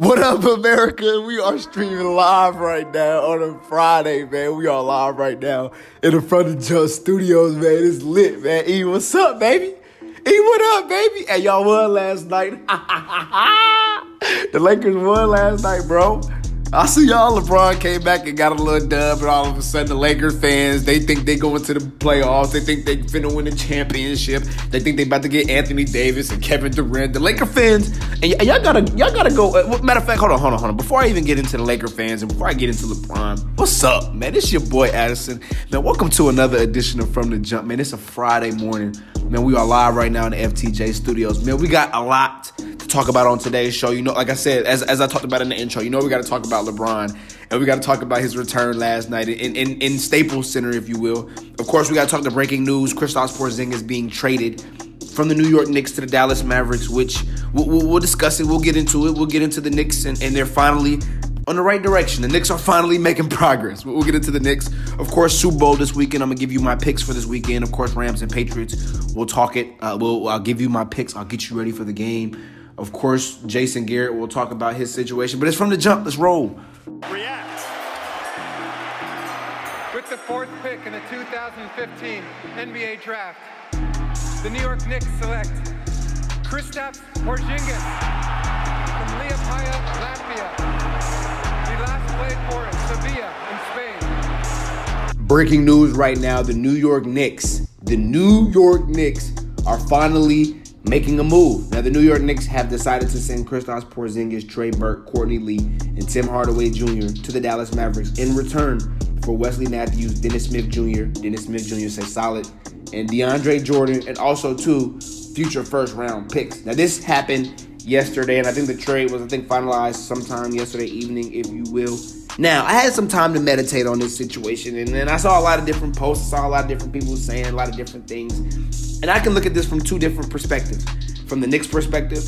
What up, America? We are streaming live right now on a Friday, man. We are live right now in the front of Just Studios, man. It's lit, man. E, what's up, baby? E, what up, baby? Hey, y'all won last night. the Lakers won last night, bro. I see y'all. LeBron came back and got a little dub, and all of a sudden the Lakers fans they think they going to the playoffs. They think they finna win the championship. They think they about to get Anthony Davis and Kevin Durant. The Laker fans, and y- y'all gotta y'all gotta go. Uh, matter of fact, hold on, hold on, hold on. Before I even get into the Laker fans and before I get into LeBron, what's up, man? It's your boy Addison. Man, welcome to another edition of From the Jump, man. It's a Friday morning, man. We are live right now in the FTJ Studios, man. We got a lot talk about on today's show. You know, like I said, as as I talked about in the intro, you know, we got to talk about LeBron, and we got to talk about his return last night in, in, in Staples Center, if you will. Of course, we got to talk the breaking news: Kristaps Porzingis is being traded from the New York Knicks to the Dallas Mavericks, which we'll, we'll, we'll discuss it. We'll get into it. We'll get into the Knicks, and, and they're finally on the right direction. The Knicks are finally making progress. We'll get into the Knicks. Of course, Super Bowl this weekend. I'm gonna give you my picks for this weekend. Of course, Rams and Patriots. We'll talk it. Uh, we'll I'll give you my picks. I'll get you ready for the game. Of course, Jason Garrett will talk about his situation, but it's from the jump. Let's roll. React. With the fourth pick in the 2015 NBA Draft, the New York Knicks select Kristaps Porzingis from Liepaja, Latvia. He last played for Sevilla in Spain. Breaking news right now: the New York Knicks, the New York Knicks are finally making a move. Now, the New York Knicks have decided to send Kristaps Porzingis, Trey Burke, Courtney Lee, and Tim Hardaway Jr. to the Dallas Mavericks in return for Wesley Matthews, Dennis Smith Jr., Dennis Smith Jr. say solid, and DeAndre Jordan, and also two future first round picks. Now, this happened yesterday, and I think the trade was, I think, finalized sometime yesterday evening, if you will. Now, I had some time to meditate on this situation, and then I saw a lot of different posts, saw a lot of different people saying a lot of different things. And I can look at this from two different perspectives from the Knicks perspective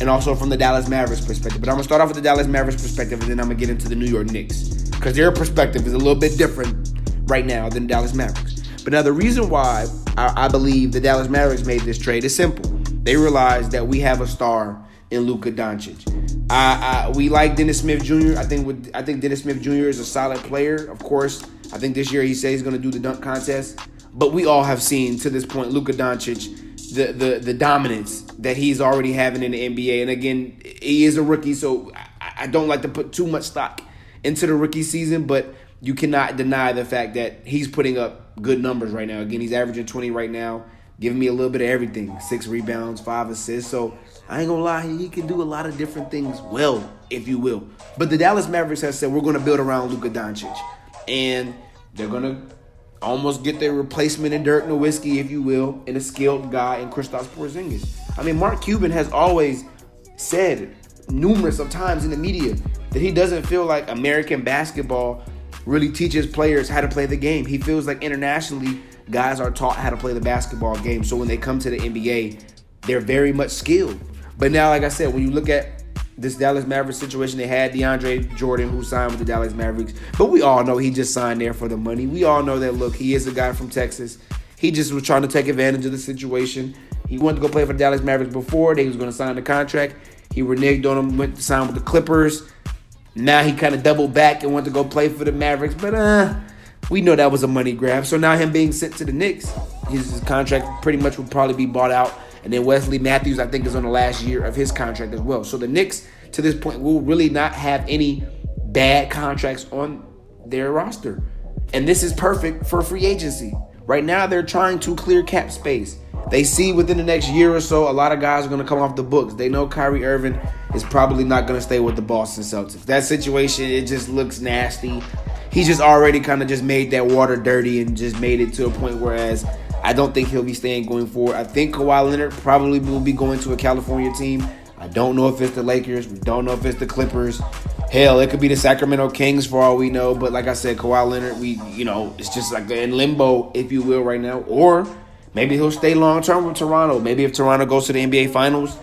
and also from the Dallas Mavericks perspective. But I'm to start off with the Dallas Mavericks perspective, and then I'm to get into the New York Knicks because their perspective is a little bit different right now than Dallas Mavericks. But now, the reason why I, I believe the Dallas Mavericks made this trade is simple. They realized that we have a star in Luka Doncic. I, I, we like Dennis Smith Jr. I think with, I think Dennis Smith Jr. is a solid player. Of course, I think this year he says he's going to do the dunk contest. But we all have seen to this point Luka Doncic, the the the dominance that he's already having in the NBA. And again, he is a rookie, so I, I don't like to put too much stock into the rookie season, but you cannot deny the fact that he's putting up good numbers right now. Again, he's averaging 20 right now, giving me a little bit of everything. Six rebounds, five assists. So I ain't gonna lie, he can do a lot of different things well, if you will. But the Dallas Mavericks has said we're gonna build around Luka Doncic. And they're gonna almost get their replacement in Dirk Nowitzki, if you will, and a skilled guy in Kristaps Porzingis. I mean, Mark Cuban has always said numerous of times in the media that he doesn't feel like American basketball really teaches players how to play the game. He feels like internationally guys are taught how to play the basketball game. So when they come to the NBA, they're very much skilled. But now, like I said, when you look at this Dallas Mavericks situation, they had DeAndre Jordan who signed with the Dallas Mavericks. But we all know he just signed there for the money. We all know that, look, he is a guy from Texas. He just was trying to take advantage of the situation. He wanted to go play for the Dallas Mavericks before. They was going to sign the contract. He reneged on him, went to sign with the Clippers. Now he kind of doubled back and went to go play for the Mavericks. But uh, we know that was a money grab. So now him being sent to the Knicks, his, contract pretty much would probably be bought out. And then Wesley Matthews, I think, is on the last year of his contract as well. So the Knicks, to this point, will really not have any bad contracts on their roster. And this is perfect for free agency. Right now, they're trying to clear cap space. They see within the next year or so, a lot of guys are going to come off the books. They know Kyrie Irving is probably not going to stay with the Boston Celtics. That situation, it just looks nasty. He's just already kind of just made that water dirty and just made it to a point whereas I don't think he'll be staying going forward. I think Kawhi Leonard probably will be going to a California team. I don't know if it's the Lakers. We don't know if it's the Clippers. Hell, it could be the Sacramento Kings for all we know. But like I said, Kawhi Leonard, we you know, it's just like in limbo, if you will, right now. Or maybe he'll stay long term with Toronto. Maybe if Toronto goes to the NBA Finals,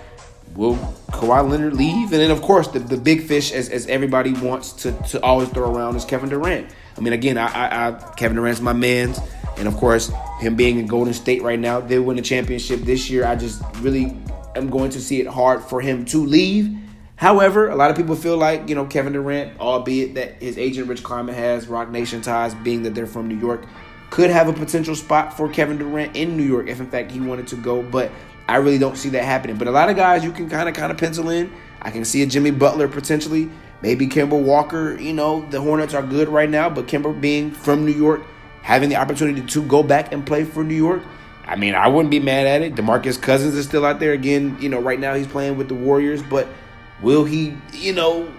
will Kawhi Leonard leave? And then of course the, the big fish, as, as everybody wants to, to always throw around, is Kevin Durant. I mean, again, I, I, I Kevin Durant's my man's. And of course, him being in Golden State right now, they win the championship this year. I just really am going to see it hard for him to leave. However, a lot of people feel like, you know, Kevin Durant, albeit that his agent Rich Kleiman has Roc Nation ties, being that they're from New York, could have a potential spot for Kevin Durant in New York if in fact he wanted to go. But I really don't see that happening. But a lot of guys you can kind of kind of pencil in. I can see a Jimmy Butler potentially. Maybe Kemba Walker. You know, the Hornets are good right now, but Kemba being from New York, having the opportunity to go back and play for New York, I mean, I wouldn't be mad at it. DeMarcus Cousins is still out there. Again, you know, right now he's playing with the Warriors, but will he, you know,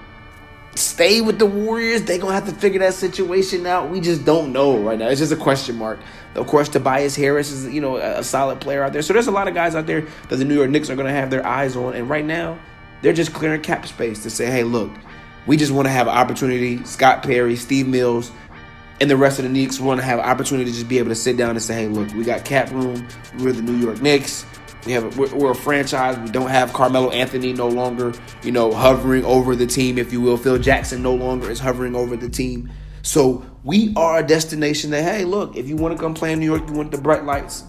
stay with the Warriors? They're going to have to figure that situation out. We just don't know right now. It's just a question mark. Of course, Tobias Harris is, you know, a, solid player out there. So there's a lot of guys out there that the New York Knicks are going to have their eyes on. And right now, they're just clearing cap space to say, hey, look, we just want to have opportunity. Scott Perry, Steve Mills, and the rest of the Knicks want to have opportunity to just be able to sit down and say, hey, look, we got cap room. We're the New York Knicks. We have we're, we're, a franchise. We don't have Carmelo Anthony no longer, you know, hovering over the team, if you will. Phil Jackson no longer is hovering over the team. So we are a destination that, hey, look, if you want to come play in New York, you want the bright lights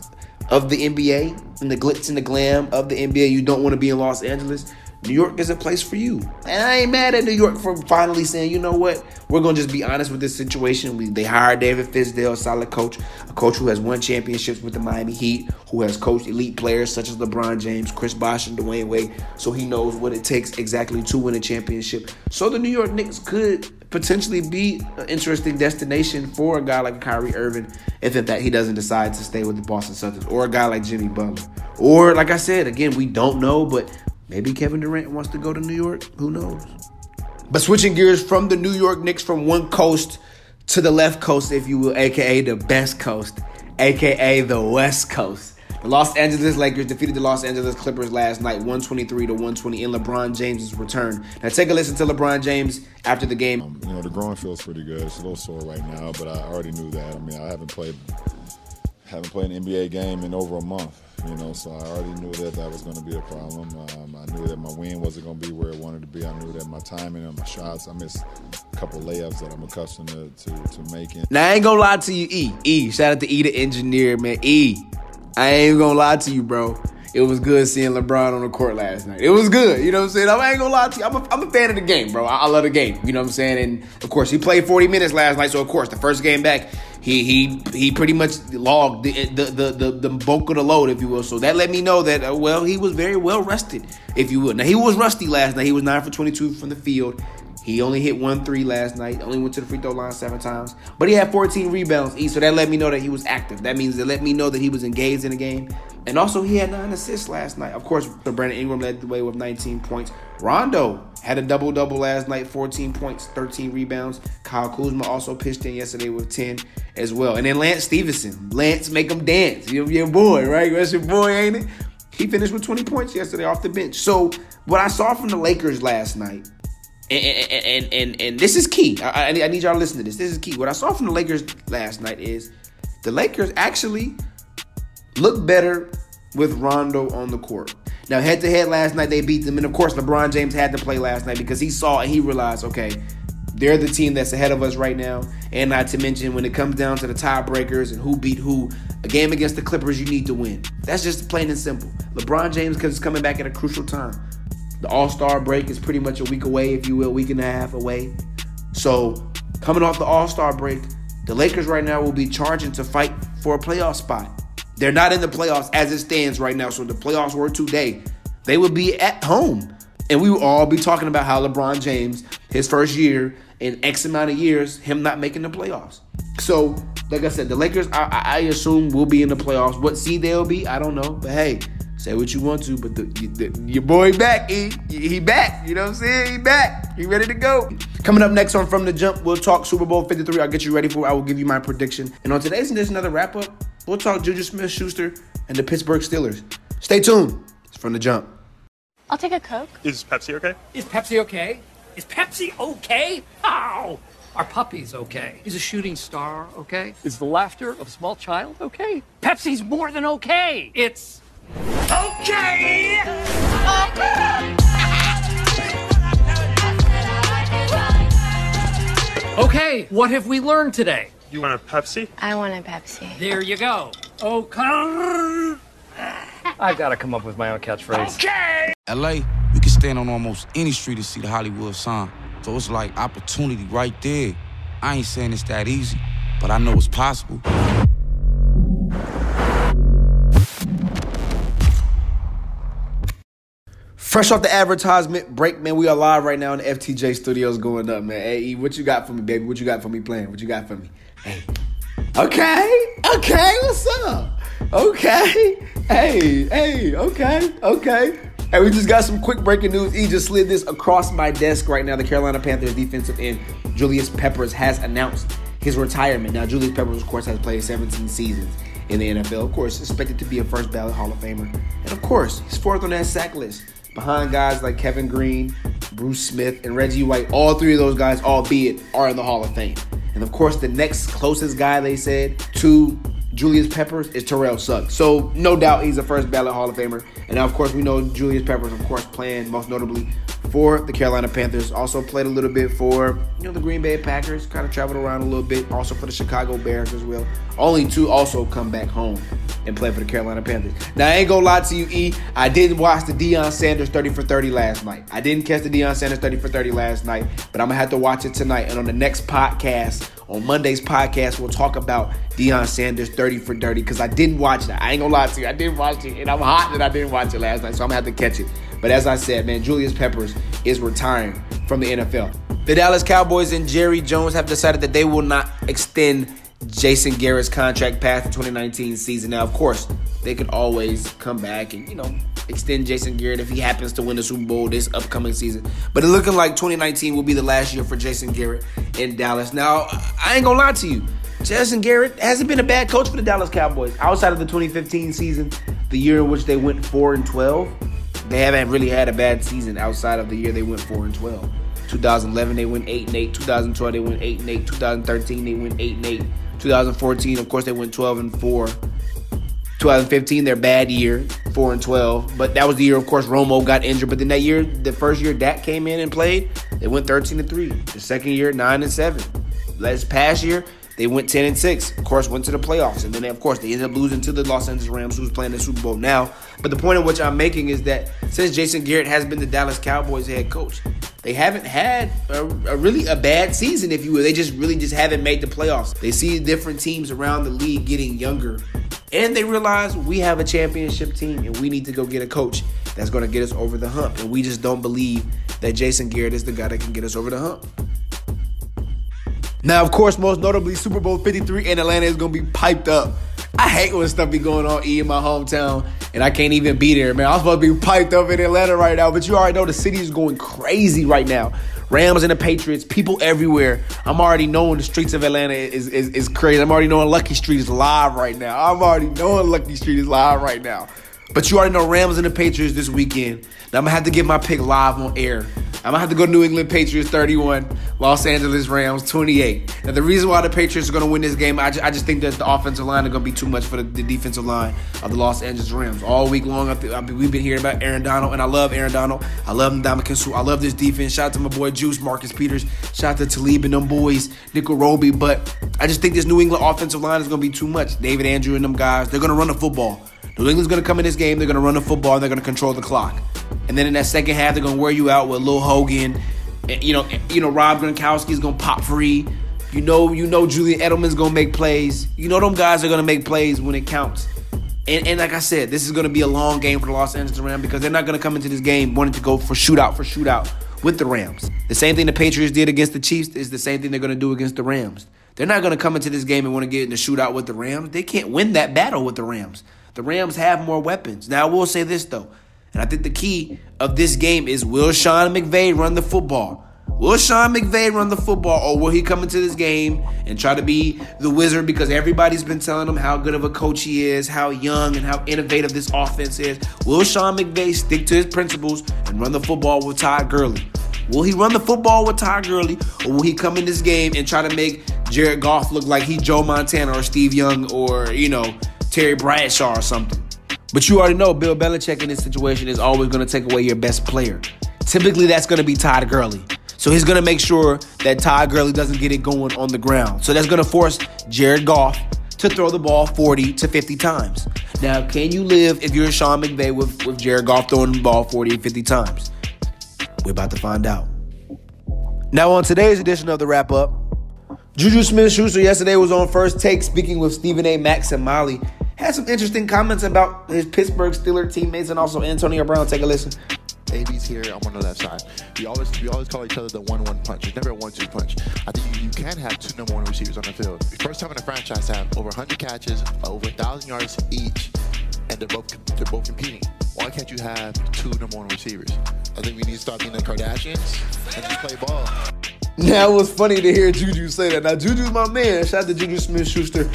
of the NBA and the glitz and the glam of the NBA. You don't want to be in Los Angeles. New York is a place for you. And I ain't mad at New York for finally saying, you know what, we're gonna just be honest with this situation. We, they hired David Fizdale, a solid coach, a coach who has won championships with the Miami Heat, who has coached elite players such as LeBron James, Chris Bosh, and Dwyane Wade. So he knows what it takes exactly to win a championship. So the New York Knicks could potentially be an interesting destination for a guy like Kyrie Irving if in fact he doesn't decide to stay with the Boston Celtics, or a guy like Jimmy Butler. Or like I said, again, we don't know, but Maybe Kevin Durant wants to go to New York. Who knows? But switching gears from the New York Knicks from one coast to the left coast, if you will, aka the best coast, aka the West Coast. The Los Angeles Lakers defeated the Los Angeles Clippers last night, 123 to 120 in LeBron James' return. Now take a listen to LeBron James after the game. Um, you know, the groin feels pretty good. It's a little sore right now, but I already knew that. I mean, I haven't played haven't played an NBA game in over a month. You know, so I already knew that that was going to be a problem. Um, I knew that my win wasn't going to be where it wanted to be. I knew that my timing and my shots, I missed a couple layups that I'm accustomed to, to, to making. Now, I ain't going to lie to you, E. E, shout out to E, the engineer, man. E, I ain't going to lie to you, bro. It was good seeing LeBron on the court last night. It was good. You know what I'm saying? I ain't gonna lie to you. I'm a, I'm a fan of the game, bro. I, I love the game. You know what I'm saying? And of course, he played 40 minutes last night. So of course, the first game back, he he he pretty much logged the the the, the, the bulk of the load, if you will. So that let me know that uh, well, he was very well rested, if you will. Now he was rusty last night. He was nine for 22 from the field. He only hit one three last night. Only went to the free throw line seven times. But he had 14 rebounds so that let me know that he was active. That means it let me know that he was engaged in the game. And also, he had nine assists last night. Of course, Brandon Ingram led the way with 19 points. Rondo had a double double last night 14 points, 13 rebounds. Kyle Kuzma also pitched in yesterday with 10 as well. And then Lance Stephenson. Lance, make him dance. You're your boy, right? That's your boy, ain't it? He finished with 20 points yesterday off the bench. So, what I saw from the Lakers last night and and and, and this is key. I, I, need y'all to listen to this. This is key. What I saw from the Lakers last night is the Lakers actually look better with Rondo on the court. Now, head to head last night, they beat them, and of course, LeBron James had to play last night because he saw and he realized, okay, they're the team that's ahead of us right now. And not to mention, when it comes down to the tiebreakers and who beat who, a game against the Clippers, you need to win. That's just plain and simple. LeBron James is coming back at a crucial time. The All Star break is pretty much a week away, if you will, week and a half away. So, coming off the All Star break, the Lakers right now will be charging to fight for a playoff spot. They're not in the playoffs as it stands right now. So, the playoffs were today. They would be at home. And we will all be talking about how LeBron James, his first year in X amount of years, him not making the playoffs. So, like I said, the Lakers, I, I assume, will be in the playoffs. What seed they'll be, I don't know. But hey, Say what you want to, but the, the, your boy back, he, he back. You know what I'm saying? He back. He ready to go. Coming up next on From the Jump, we'll talk Super Bowl 53. I'll get you ready for it. I will give you my prediction. And on today's there's another wrap up. We'll talk Juju Smith Schuster and the Pittsburgh Steelers. Stay tuned. It's From the Jump. I'll take a Coke. Is Pepsi okay? Is Pepsi okay? Is Pepsi okay? How? Are puppies okay? Is a shooting star okay? Is the laughter of a small child okay? Pepsi's more than okay. It's Okay! Okay, what have we learned today? You want a Pepsi? I want a Pepsi. There you go. Okay. I've got to come up with my own catchphrase. Okay! LA, we can stand on almost any street to see the Hollywood sign. So it's like opportunity right there. I ain't saying it's that easy, but I know it's possible. Fresh off the advertisement break, man. We are live right now in the FTJ studios going up, man. Hey, what you got for me, baby? What you got for me playing? What you got for me? Hey. Okay, okay, what's up? Okay, hey, hey, okay, okay. Hey, we just got some quick breaking news. E just slid this across my desk right now. The Carolina Panthers defensive end Julius Peppers has announced his retirement. Now, Julius Peppers, of course, has played 17 seasons in the NFL. Of course, expected to be a first ballot Hall of Famer. And of course, he's fourth on that sack list behind guys like Kevin Greene, Bruce Smith, and Reggie White. All three of those guys, albeit, are in the Hall of Fame. And of course, the next closest guy they said to Julius Peppers is Terrell Suggs. So no doubt he's a first ballot Hall of Famer. And now, of course, we know Julius Peppers, of course, playing most notably for the Carolina Panthers. Also played a little bit for you know the Green Bay Packers. Kind of traveled around a little bit. Also for the Chicago Bears as well. Only two also come back home and play for the Carolina Panthers. Now I ain't gonna lie to you, E. I didn't watch the Deion Sanders 30 for 30 last night. I didn't catch the Deion Sanders 30 for 30 last night, but I'm gonna have to watch it tonight. And on the next podcast, on Monday's podcast, we'll talk about Deion Sanders 30 for 30 because I didn't watch that. I ain't gonna lie to you, I didn't watch it, and I'm hot that I didn't watch it last night, so I'm gonna have to catch it. But as I said, man, Julius Peppers is retiring from the NFL. The Dallas Cowboys and Jerry Jones have decided that they will not extend Jason Garrett's contract past the 2019 season. Now, of course, they could always come back and, you know, extend Jason Garrett if he happens to win the Super Bowl this upcoming season. But it's looking like 2019 will be the last year for Jason Garrett in Dallas. Now, I ain't gonna lie to you. Jason Garrett hasn't been a bad coach for the Dallas Cowboys outside of the 2015 season, the year in which they went 4 and 12. They haven't really had a bad season outside of the year they went 4 and 12. 2011 they went 8 and 8. 2012 they went 8 and 8. 2013 they went 8 and 8. 2014, of course, they went 12 and 4. 2015, their bad year, 4 and 12. But that was the year, of course, Romo got injured. But then that year, the first year Dak came in and played, they went 13 and 3. The second year, 9 and 7. Last past year, they went 10 and 6. Of course, went to the playoffs. And then, they, of course, they ended up losing to the Los Angeles Rams, who's playing the Super Bowl now. But the point of which I'm making is that since Jason Garrett has been the Dallas Cowboys head coach, they haven't had a, a, really a bad season, if you will. They just really just haven't made the playoffs. They see different teams around the league getting younger, and they realize we have a championship team and we need to go get a coach that's going to get us over the hump. And we just don't believe that Jason Garrett is the guy that can get us over the hump. Now, of course, most notably, Super Bowl 53 in Atlanta is going to be piped up. I hate when stuff be going on E in my hometown and I can't even be there, man. I'm supposed to be piped up in Atlanta right now, but you already know the city is going crazy right now. Rams and the Patriots, people everywhere. I'm already knowing the streets of Atlanta is, is, is crazy. I'm already knowing Luckie Street is live right now. I'm already knowing Luckie Street is live right now. But you already know Rams and the Patriots this weekend. Now I'm gonna have to get my pick live on air. I'm gonna have to go New England Patriots 31, Los Angeles Rams 28. Now the reason why the Patriots are gonna win this game, I just, I just think that the offensive line is gonna be too much for the, the defensive line of the Los Angeles Rams. All week long, I we've been hearing about Aaron Donald, and I love Aaron Donald. I love Ndamukong Suh. I love this defense. Shout out to my boy Juice, Marcus Peters. Shout out to Talib and them boys, Nickell Robey. But I just think this New England offensive line is gonna be too much. David Andrew and them guys, they're gonna run the football. New England's going to come in this game. They're going to run the football. And they're going to control the clock. And then in that second half, they're going to wear you out with Lil Hogan. Eh, you know, eh, you know Rob Gronkowski's going to pop free. You know, you know Julian Edelman's going to make plays. You know them guys are going to make plays when it counts. And, and like I said, this is going to be a long game for the Los Angeles Rams because they're not going to come into this game wanting to go for shootout for shootout with the Rams. The same thing the Patriots did against the Chiefs is the same thing they're going to do against the Rams. They're not going to come into this game and want to get in the shootout with the Rams. They can't win that battle with the Rams. The Rams have more weapons. Now, I will say this, though, and I think the key of this game is will Sean McVay run the football? Will Sean McVay run the football, or will he come into this game and try to be the wizard because everybody's been telling him how good of a coach he is, how young and how innovative this offense is? Will Sean McVay stick to his principles and run the football with Todd Gurley? Will he run the football with Todd Gurley, or will he come in this game and try to make Jared Goff look like he's Joe Montana or Steve Young or, you know, Terry Bradshaw or something. But you already know Bill Belichick in this situation is always going to take away your best player. Typically, that's going to be Todd Gurley. So he's going to make sure that Todd Gurley doesn't get it going on the ground. So that's going to force Jared Goff to throw the ball 40 to 50 times. Now, can you live if you're Sean McVay with, with Jared Goff throwing the ball 40 or 50 times? We're about to find out. Now, on today's edition of the wrap up, Juju Smith Schuster yesterday was on first take speaking with Stephen A. Max and Molly. Had some interesting comments about his Pittsburgh Steelers teammates and also Antonio Brown. Take a listen. AB's here. I'm on the left side. We always we always call each other the one-one punch. It's never a one-two punch. I think you, you, can have two number one receivers on the field. First time in the franchise to have over 100 catches, over 1,000 yards each, and they're both they're both competing. Why can't you have two number one receivers? I think we need to stop being the Kardashians and just play ball. Now it was funny to hear Juju say that. Now Juju's my man. Shout out to Juju Smith Schuster.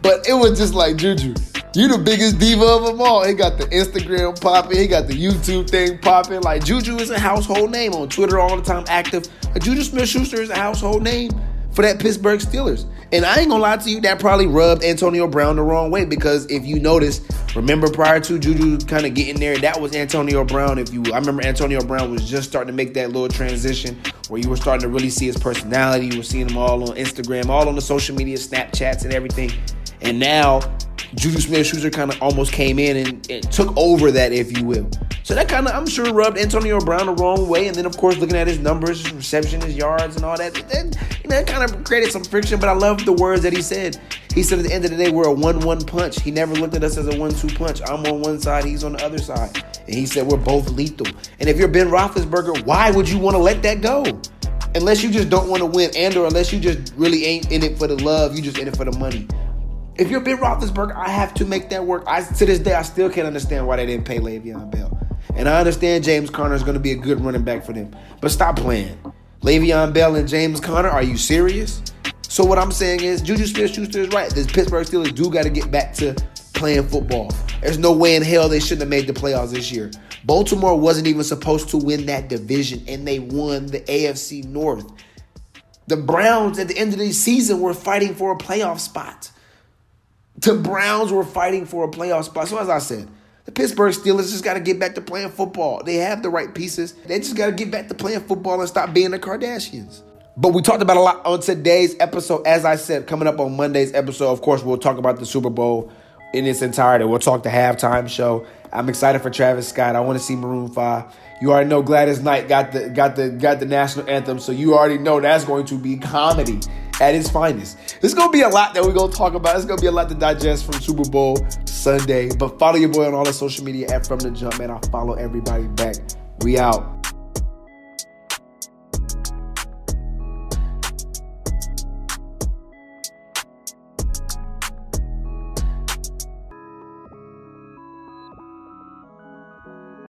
But it was just like Juju. You the biggest diva of them all. He got the Instagram popping. He got the YouTube thing popping. Like Juju is a household name on Twitter all the time, active. Juju Smith Schuster is a household name for that Pittsburgh Steelers. And I ain't gonna lie to you, that probably rubbed Antonio Brown the wrong way because if you notice, remember prior to Juju kind of getting there, that was Antonio Brown. If you, I remember Antonio Brown was just starting to make that little transition where you were starting to really see his personality. You were seeing him all on Instagram, all on the social media, Snapchats, and everything. And now Juju Smith Schuster kind of almost came in and, and, took over that, if you will. So that kind of, I'm sure, rubbed Antonio Brown the wrong way. And then, of course, looking at his numbers, his reception, his yards, and all that, that you know, it kind of created some friction. But I love the words that he said. He said at the end of the day, we're a one-one punch. He never looked at us as a one-two punch. I'm on one side, he's on the other side, and he said we're both lethal. And if you're Ben Roethlisberger, why would you want to let that go? Unless you just don't want to win, and or unless you just really ain't in it for the love, you just in it for the money. If you're Ben Roethlisberger, I have to make that work. I to this day I still can't understand why they didn't pay Le'Veon Bell. And I understand James Conner is going to be a good running back for them, but stop playing. Le'Veon Bell and James Conner, are you serious? So what I'm saying is, Juju Smith-Schuster is right. The Pittsburgh Steelers do got to get back to playing football. There's no way in hell they shouldn't have made the playoffs this year. Baltimore wasn't even supposed to win that division, and they won the AFC North. The Browns at the end of the season were fighting for a playoff spot. The Browns were fighting for a playoff spot. So as I said, the Pittsburgh Steelers just got to get back to playing football. They have the right pieces. They just got to get back to playing football and stop being the Kardashians. But we talked about a lot on today's episode. As I said, coming up on Monday's episode, of course, we'll talk about the Super Bowl in its entirety. We'll talk the halftime show. I'm excited for Travis Scott. I want to see Maroon 5. You already know Gladys Knight got the got the got the national anthem, so you already know that's going to be comedy at its finest. There's gonna be a lot that we're gonna talk about. It's gonna be a lot to digest from Super Bowl Sunday. But follow your boy on all the social media at From the Jump, man. I'll follow everybody back. We out.